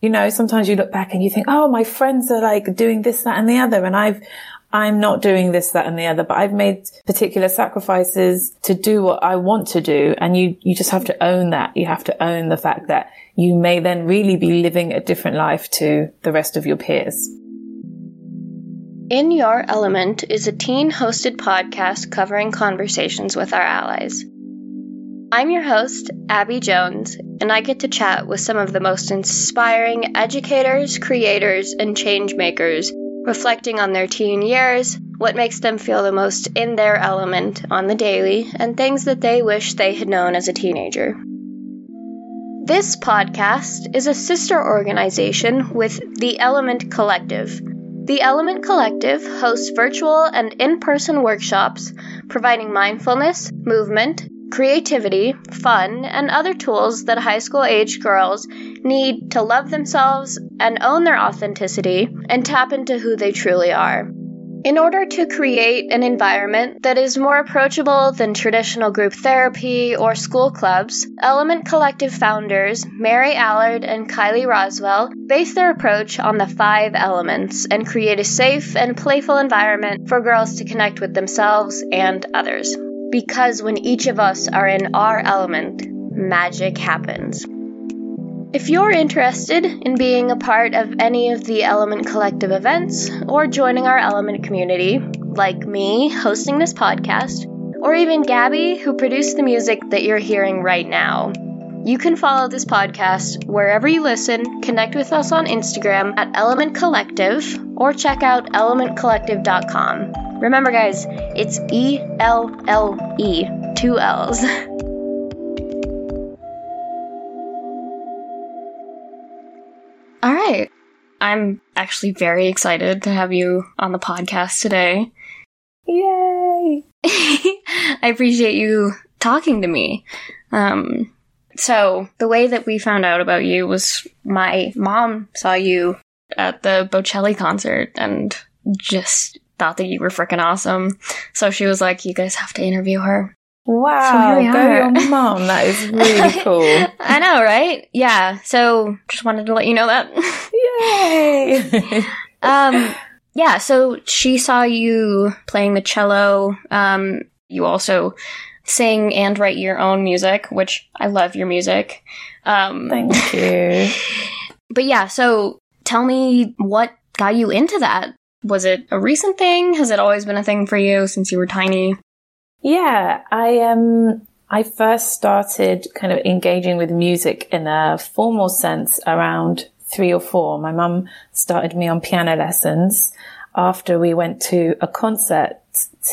You know, sometimes you look back and you think, oh, my friends are like doing this, that and the other. And I've, I'm not doing this, that and the other, but I've made particular sacrifices to do what I want to do. And you, you just have to own that. You have to own the fact that you may then really be living a different life to the rest of your peers. In Your Element is a teen hosted podcast covering conversations with our allies. I'm your host, Abby Jones, and I get to chat with some of the most inspiring educators, creators, and change makers, reflecting on their teen years, what makes them feel the most in their element on the daily, and things that they wish they had known as a teenager. This podcast is a sister organization with The Element Collective the Element Collective hosts virtual and in person workshops providing mindfulness, movement, creativity, fun, and other tools that high school age girls need to love themselves and own their authenticity and tap into who they truly are. In order to create an environment that is more approachable than traditional group therapy or school clubs, Element Collective founders Mary Allard and Kylie Roswell base their approach on the five elements and create a safe and playful environment for girls to connect with themselves and others. Because when each of us are in our element, magic happens. If you're interested in being a part of any of the Element Collective events or joining our Element community, like me hosting this podcast, or even Gabby, who produced the music that you're hearing right now, you can follow this podcast wherever you listen, connect with us on Instagram at Element Collective, or check out elementcollective.com. Remember, guys, it's E L L E, two L's. All right. I'm actually very excited to have you on the podcast today. Yay! I appreciate you talking to me. Um, so, the way that we found out about you was my mom saw you at the Bocelli concert and just thought that you were freaking awesome. So she was like, You guys have to interview her. Wow, so go your mom. That is really cool. I know, right? Yeah. So just wanted to let you know that. Yay! um, yeah. So she saw you playing the cello. Um, you also sing and write your own music, which I love your music. Um, Thank you. But yeah. So tell me what got you into that. Was it a recent thing? Has it always been a thing for you since you were tiny? Yeah, I um I first started kind of engaging with music in a formal sense around three or four. My mum started me on piano lessons after we went to a concert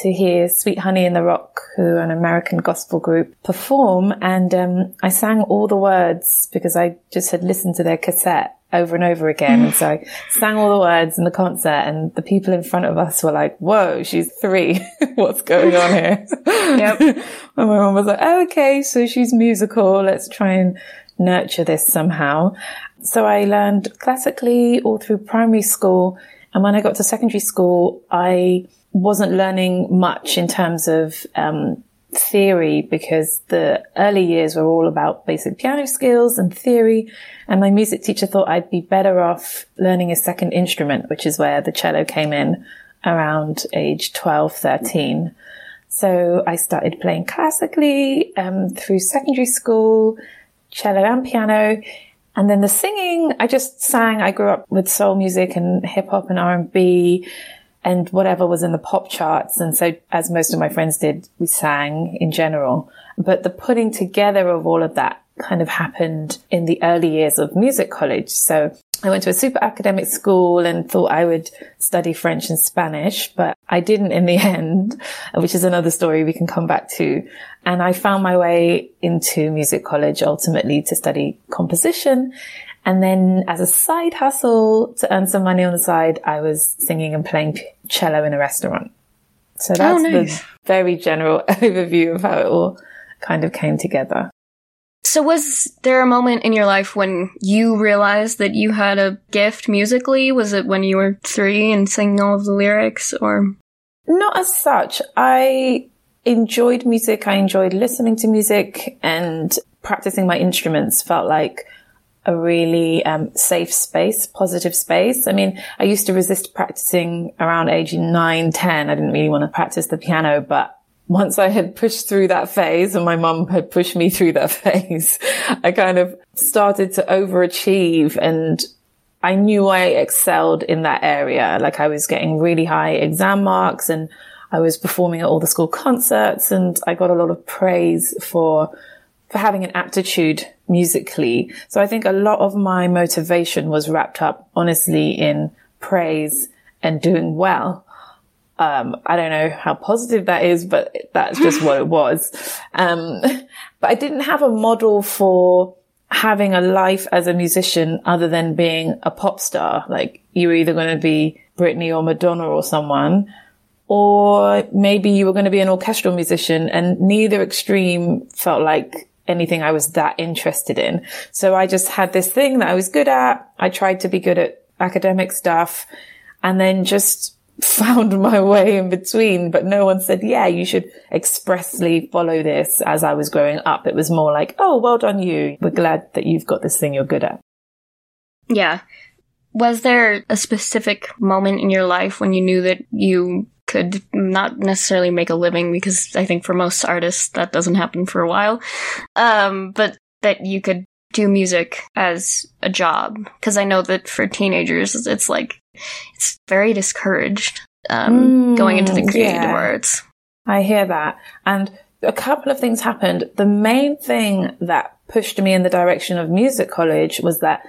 to hear Sweet Honey in the Rock, who an American gospel group, perform. And um, I sang all the words because I just had listened to their cassette over and over again. and so I sang all the words in the concert and the people in front of us were like, whoa, she's three. What's going on here? Yep. and my mom was like, oh, okay, so she's musical. Let's try and nurture this somehow. So I learned classically all through primary school. And when I got to secondary school, I wasn't learning much in terms of, um, theory because the early years were all about basic piano skills and theory. And my music teacher thought I'd be better off learning a second instrument, which is where the cello came in around age 12, 13. So I started playing classically um, through secondary school, cello and piano. And then the singing, I just sang. I grew up with soul music and hip hop and R&B and whatever was in the pop charts. And so, as most of my friends did, we sang in general. But the putting together of all of that kind of happened in the early years of music college. So I went to a super academic school and thought I would study French and Spanish, but I didn't in the end, which is another story we can come back to. And I found my way into music college ultimately to study composition. And then as a side hustle to earn some money on the side, I was singing and playing cello in a restaurant. So oh, that's oh, nice. the very general overview of how it all kind of came together. So was there a moment in your life when you realized that you had a gift musically? Was it when you were three and singing all of the lyrics or? Not as such. I enjoyed music. I enjoyed listening to music and practicing my instruments felt like a really um, safe space, positive space. I mean, I used to resist practicing around age nine, 10. I didn't really want to practice the piano, but once I had pushed through that phase and my mum had pushed me through that phase, I kind of started to overachieve and I knew I excelled in that area. Like I was getting really high exam marks and I was performing at all the school concerts and I got a lot of praise for, for having an aptitude musically. So I think a lot of my motivation was wrapped up honestly in praise and doing well. Um, I don't know how positive that is, but that's just what it was. Um, but I didn't have a model for having a life as a musician other than being a pop star. Like you were either going to be Britney or Madonna or someone, or maybe you were going to be an orchestral musician and neither extreme felt like anything I was that interested in. So I just had this thing that I was good at. I tried to be good at academic stuff and then just found my way in between, but no one said, yeah, you should expressly follow this as I was growing up. It was more like, oh, well done you. We're glad that you've got this thing you're good at. Yeah. Was there a specific moment in your life when you knew that you could not necessarily make a living because I think for most artists that doesn't happen for a while. Um, but that you could do music as a job because I know that for teenagers it's like it's very discouraged um, mm, going into the creative yeah. arts. I hear that, and a couple of things happened. The main thing that pushed me in the direction of music college was that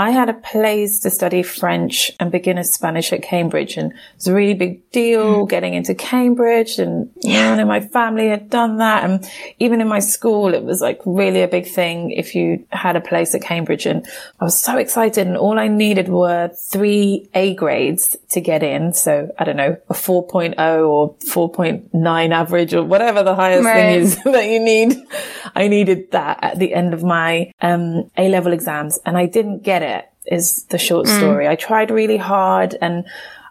I had a place to study French and beginner Spanish at Cambridge and it was a really big deal mm. getting into Cambridge and yeah. you know, my family had done that. And even in my school, it was like really a big thing if you had a place at Cambridge and I was so excited and all I needed were three A grades to get in. So I don't know, a 4.0 or 4.9 average or whatever the highest right. thing is that you need. I needed that at the end of my um, A level exams and I didn't get it is the short mm. story. I tried really hard and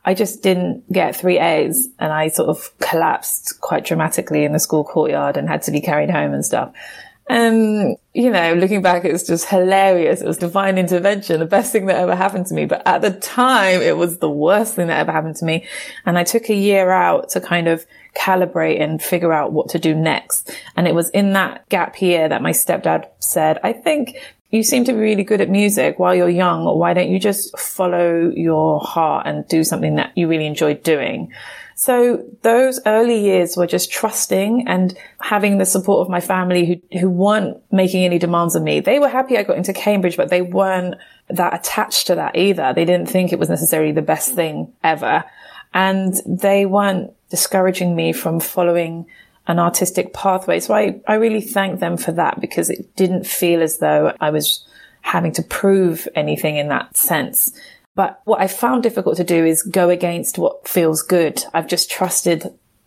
I just didn't get three A's and I sort of collapsed quite dramatically in the school courtyard and had to be carried home and stuff. And, you know, looking back, it's just hilarious. It was divine intervention, the best thing that ever happened to me. But at the time, it was the worst thing that ever happened to me. And I took a year out to kind of calibrate and figure out what to do next. And it was in that gap year that my stepdad said, I think you seem to be really good at music while you're young. Why don't you just follow your heart and do something that you really enjoy doing? So those early years were just trusting and having the support of my family who, who weren't making any demands on me. They were happy I got into Cambridge, but they weren't that attached to that either. They didn't think it was necessarily the best thing ever. And they weren't discouraging me from following an artistic pathway. So I, I really thank them for that because it didn't feel as though I was having to prove anything in that sense. But what I found difficult to do is go against what feels good. I've just trusted.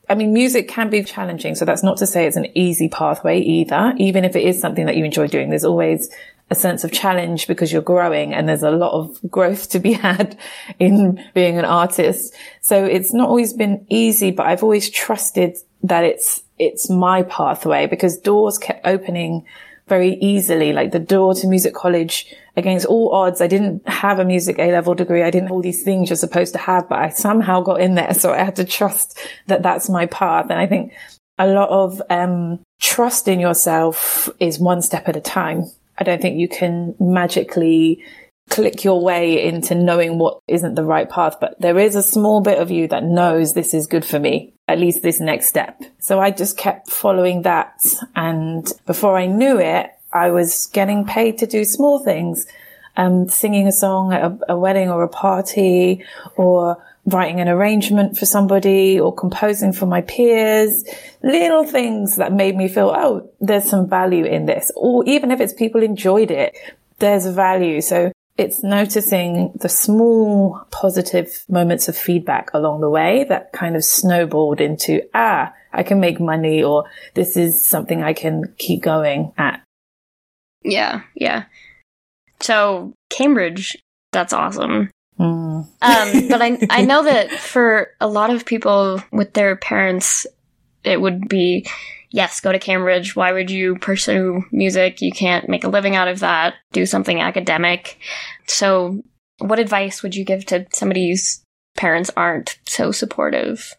I mean, music can be challenging. So that's not to say it's an easy pathway either. Even if it is something that you enjoy doing, there's always a sense of challenge because you're growing and there's a lot of growth to be had in being an artist. So it's not always been easy, but I've always trusted that it's it's my pathway because doors kept opening very easily, like the door to music college against all odds. I didn't have a music A level degree. I didn't have all these things you're supposed to have, but I somehow got in there. So I had to trust that that's my path. And I think a lot of, um, trust in yourself is one step at a time. I don't think you can magically click your way into knowing what isn't the right path, but there is a small bit of you that knows this is good for me, at least this next step. So I just kept following that. And before I knew it, I was getting paid to do small things, um, singing a song at a, a wedding or a party or writing an arrangement for somebody or composing for my peers, little things that made me feel, oh, there's some value in this. Or even if it's people enjoyed it, there's value. So it's noticing the small positive moments of feedback along the way that kind of snowballed into, ah, I can make money or this is something I can keep going at. Yeah, yeah. So Cambridge, that's awesome. Mm. um, but I I know that for a lot of people with their parents, it would be yes, go to Cambridge. Why would you pursue music? You can't make a living out of that. Do something academic. So, what advice would you give to somebody whose parents aren't so supportive?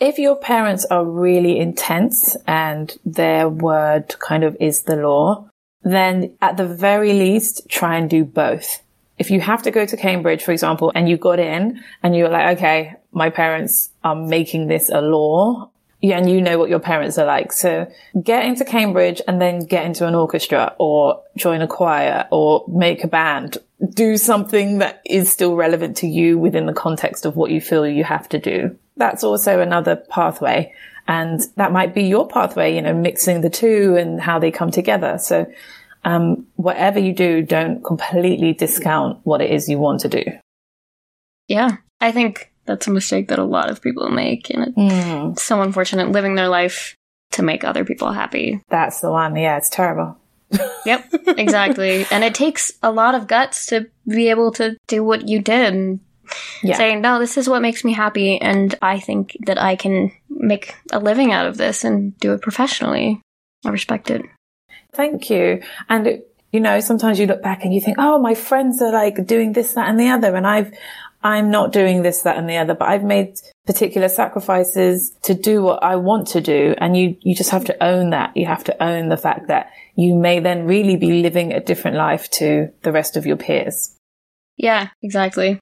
If your parents are really intense and their word kind of is the law, then at the very least, try and do both. If you have to go to Cambridge, for example, and you got in and you're like, okay, my parents are making this a law. Yeah, and you know what your parents are like. So get into Cambridge and then get into an orchestra or join a choir or make a band. Do something that is still relevant to you within the context of what you feel you have to do. That's also another pathway. And that might be your pathway, you know, mixing the two and how they come together. So, um, whatever you do, don't completely discount what it is you want to do. Yeah. I think that's a mistake that a lot of people make, and it's mm. so unfortunate living their life to make other people happy. That's the one. Yeah, it's terrible. yep, exactly. and it takes a lot of guts to be able to do what you did yeah. saying, no, this is what makes me happy. And I think that I can make a living out of this and do it professionally. I respect it. Thank you. And, you know, sometimes you look back and you think, oh, my friends are like doing this, that and the other. And I've, I'm not doing this, that and the other, but I've made particular sacrifices to do what I want to do. And you, you just have to own that. You have to own the fact that you may then really be living a different life to the rest of your peers. Yeah, exactly.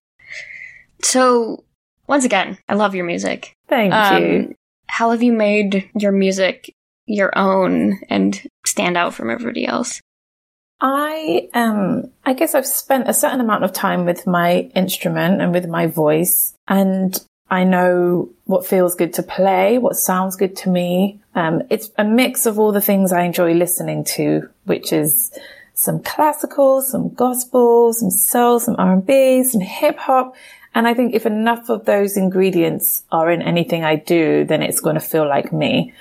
So once again, I love your music. Thank um, you. How have you made your music your own and stand out from everybody else? I um I guess I've spent a certain amount of time with my instrument and with my voice and I know what feels good to play, what sounds good to me. Um, it's a mix of all the things I enjoy listening to, which is some classical, some gospel, some soul, some R&B, some hip hop. And I think if enough of those ingredients are in anything I do, then it's going to feel like me.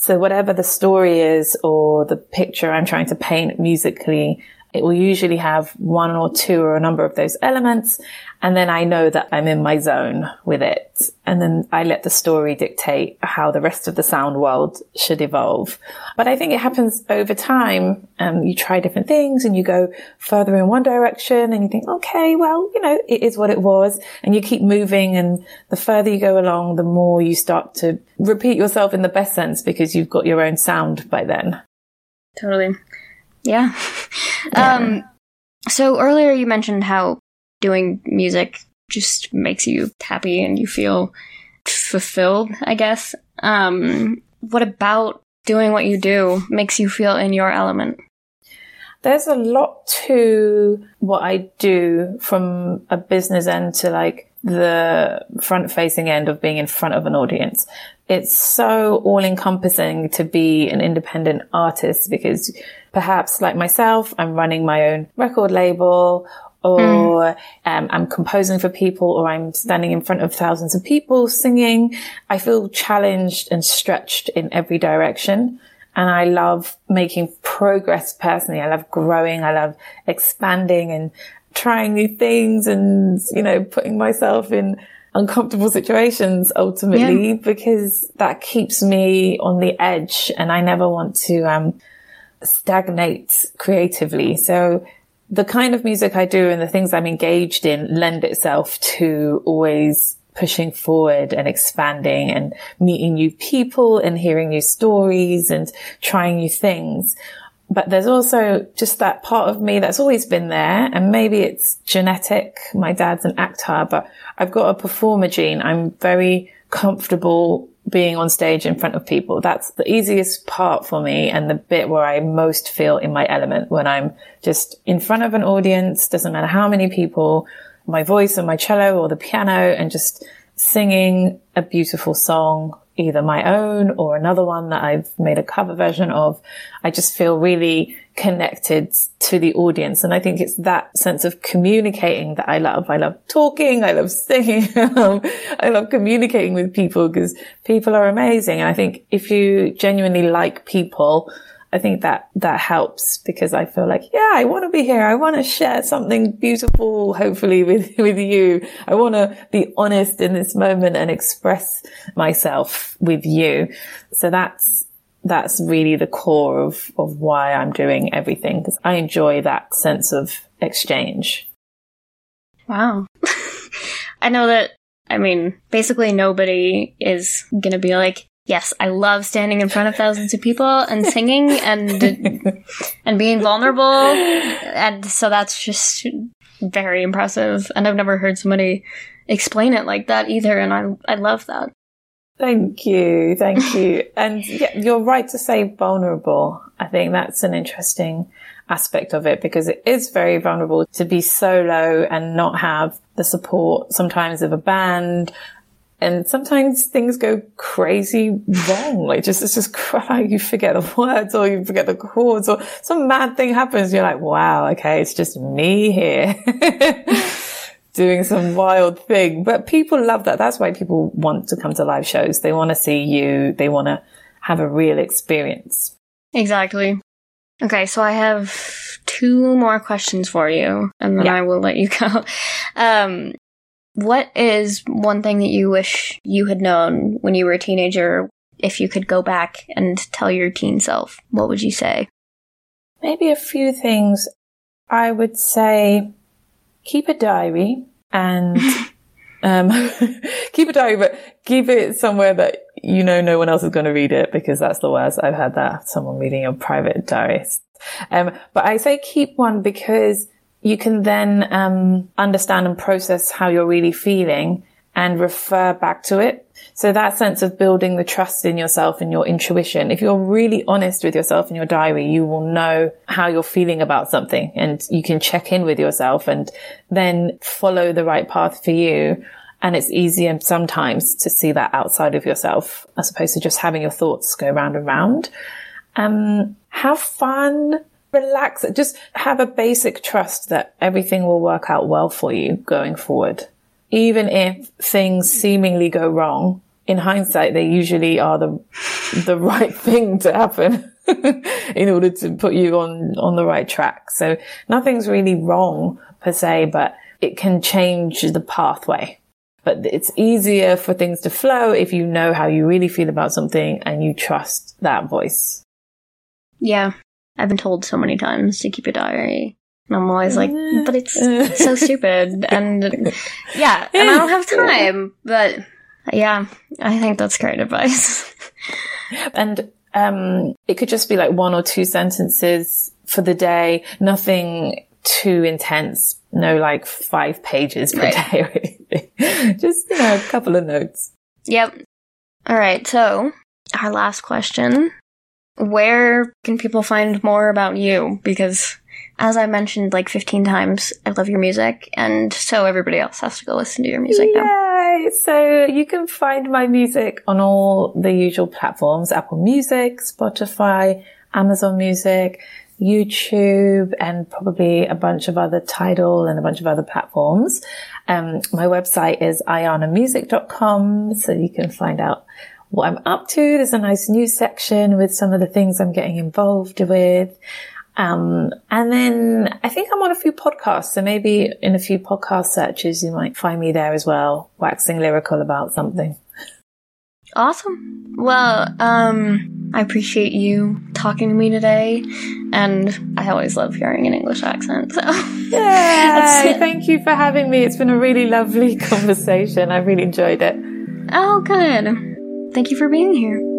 So whatever the story is or the picture I'm trying to paint musically, it will usually have one or two or a number of those elements. And then I know that I'm in my zone with it. And then I let the story dictate how the rest of the sound world should evolve. But I think it happens over time. Um, you try different things and you go further in one direction and you think, okay, well, you know, it is what it was. And you keep moving. And the further you go along, the more you start to repeat yourself in the best sense because you've got your own sound by then. Totally. Yeah. yeah. Um, so earlier you mentioned how doing music just makes you happy and you feel fulfilled, I guess. Um, what about doing what you do makes you feel in your element? There's a lot to what I do from a business end to like the front facing end of being in front of an audience. It's so all encompassing to be an independent artist because perhaps like myself, I'm running my own record label or mm. um, I'm composing for people or I'm standing in front of thousands of people singing. I feel challenged and stretched in every direction. And I love making progress personally. I love growing. I love expanding and trying new things and, you know, putting myself in uncomfortable situations ultimately yeah. because that keeps me on the edge and I never want to, um, stagnate creatively. So the kind of music I do and the things I'm engaged in lend itself to always pushing forward and expanding and meeting new people and hearing new stories and trying new things. But there's also just that part of me that's always been there. And maybe it's genetic. My dad's an actor, but I've got a performer gene. I'm very comfortable being on stage in front of people. That's the easiest part for me and the bit where I most feel in my element when I'm just in front of an audience. Doesn't matter how many people, my voice or my cello or the piano and just singing a beautiful song either my own or another one that I've made a cover version of. I just feel really connected to the audience. And I think it's that sense of communicating that I love. I love talking. I love singing. I love communicating with people because people are amazing. And I think if you genuinely like people, I think that that helps because I feel like, yeah, I want to be here. I want to share something beautiful, hopefully with, with you. I want to be honest in this moment and express myself with you. So that's that's really the core of, of why I'm doing everything because I enjoy that sense of exchange. Wow. I know that, I mean, basically nobody is going to be like, yes, I love standing in front of thousands of people and singing and, and being vulnerable. And so that's just very impressive. And I've never heard somebody explain it like that either. And I, I love that. Thank you. Thank you. and yeah, you're right to say vulnerable. I think that's an interesting aspect of it because it is very vulnerable to be solo and not have the support sometimes of a band. And sometimes things go crazy wrong. Like just, it's just cry. You forget the words or you forget the chords or some mad thing happens. You're like, wow, okay, it's just me here. doing some wild thing. But people love that. That's why people want to come to live shows. They want to see you. They want to have a real experience. Exactly. Okay, so I have two more questions for you, and then yeah. I will let you go. Um, what is one thing that you wish you had known when you were a teenager? If you could go back and tell your teen self, what would you say? Maybe a few things. I would say keep a diary and um, keep a diary, but keep it somewhere that you know no one else is going to read it because that's the worst. I've had that someone reading your private diary. Um, but I say keep one because you can then um, understand and process how you're really feeling and refer back to it. So that sense of building the trust in yourself and your intuition. If you're really honest with yourself in your diary, you will know how you're feeling about something and you can check in with yourself and then follow the right path for you. And it's easier sometimes to see that outside of yourself as opposed to just having your thoughts go round and round. Um, have fun, relax, just have a basic trust that everything will work out well for you going forward even if things seemingly go wrong, in hindsight, they usually are the, the right thing to happen in order to put you on, on the right track. So nothing's really wrong per se, but it can change the pathway. But it's easier for things to flow if you know how you really feel about something and you trust that voice. Yeah. I've been told so many times to keep a diary. And I'm always like, but it's so stupid. And yeah, and I don't have time. But yeah, I think that's great advice. and um, it could just be like one or two sentences for the day, nothing too intense. No, like five pages per right. day or anything. just, you know, a couple of notes. Yep. All right. So, our last question Where can people find more about you? Because as I mentioned like 15 times, I love your music, and so everybody else has to go listen to your music Yay! now. So you can find my music on all the usual platforms Apple Music, Spotify, Amazon Music, YouTube, and probably a bunch of other Tidal and a bunch of other platforms. Um, my website is ayanamusic.com, so you can find out what I'm up to. There's a nice news section with some of the things I'm getting involved with. Um, and then I think I'm on a few podcasts. So maybe in a few podcast searches, you might find me there as well, waxing lyrical about something. Awesome. Well, um, I appreciate you talking to me today, and I always love hearing an English accent. So yeah, thank you for having me. It's been a really lovely conversation. I really enjoyed it. Oh, good. Thank you for being here.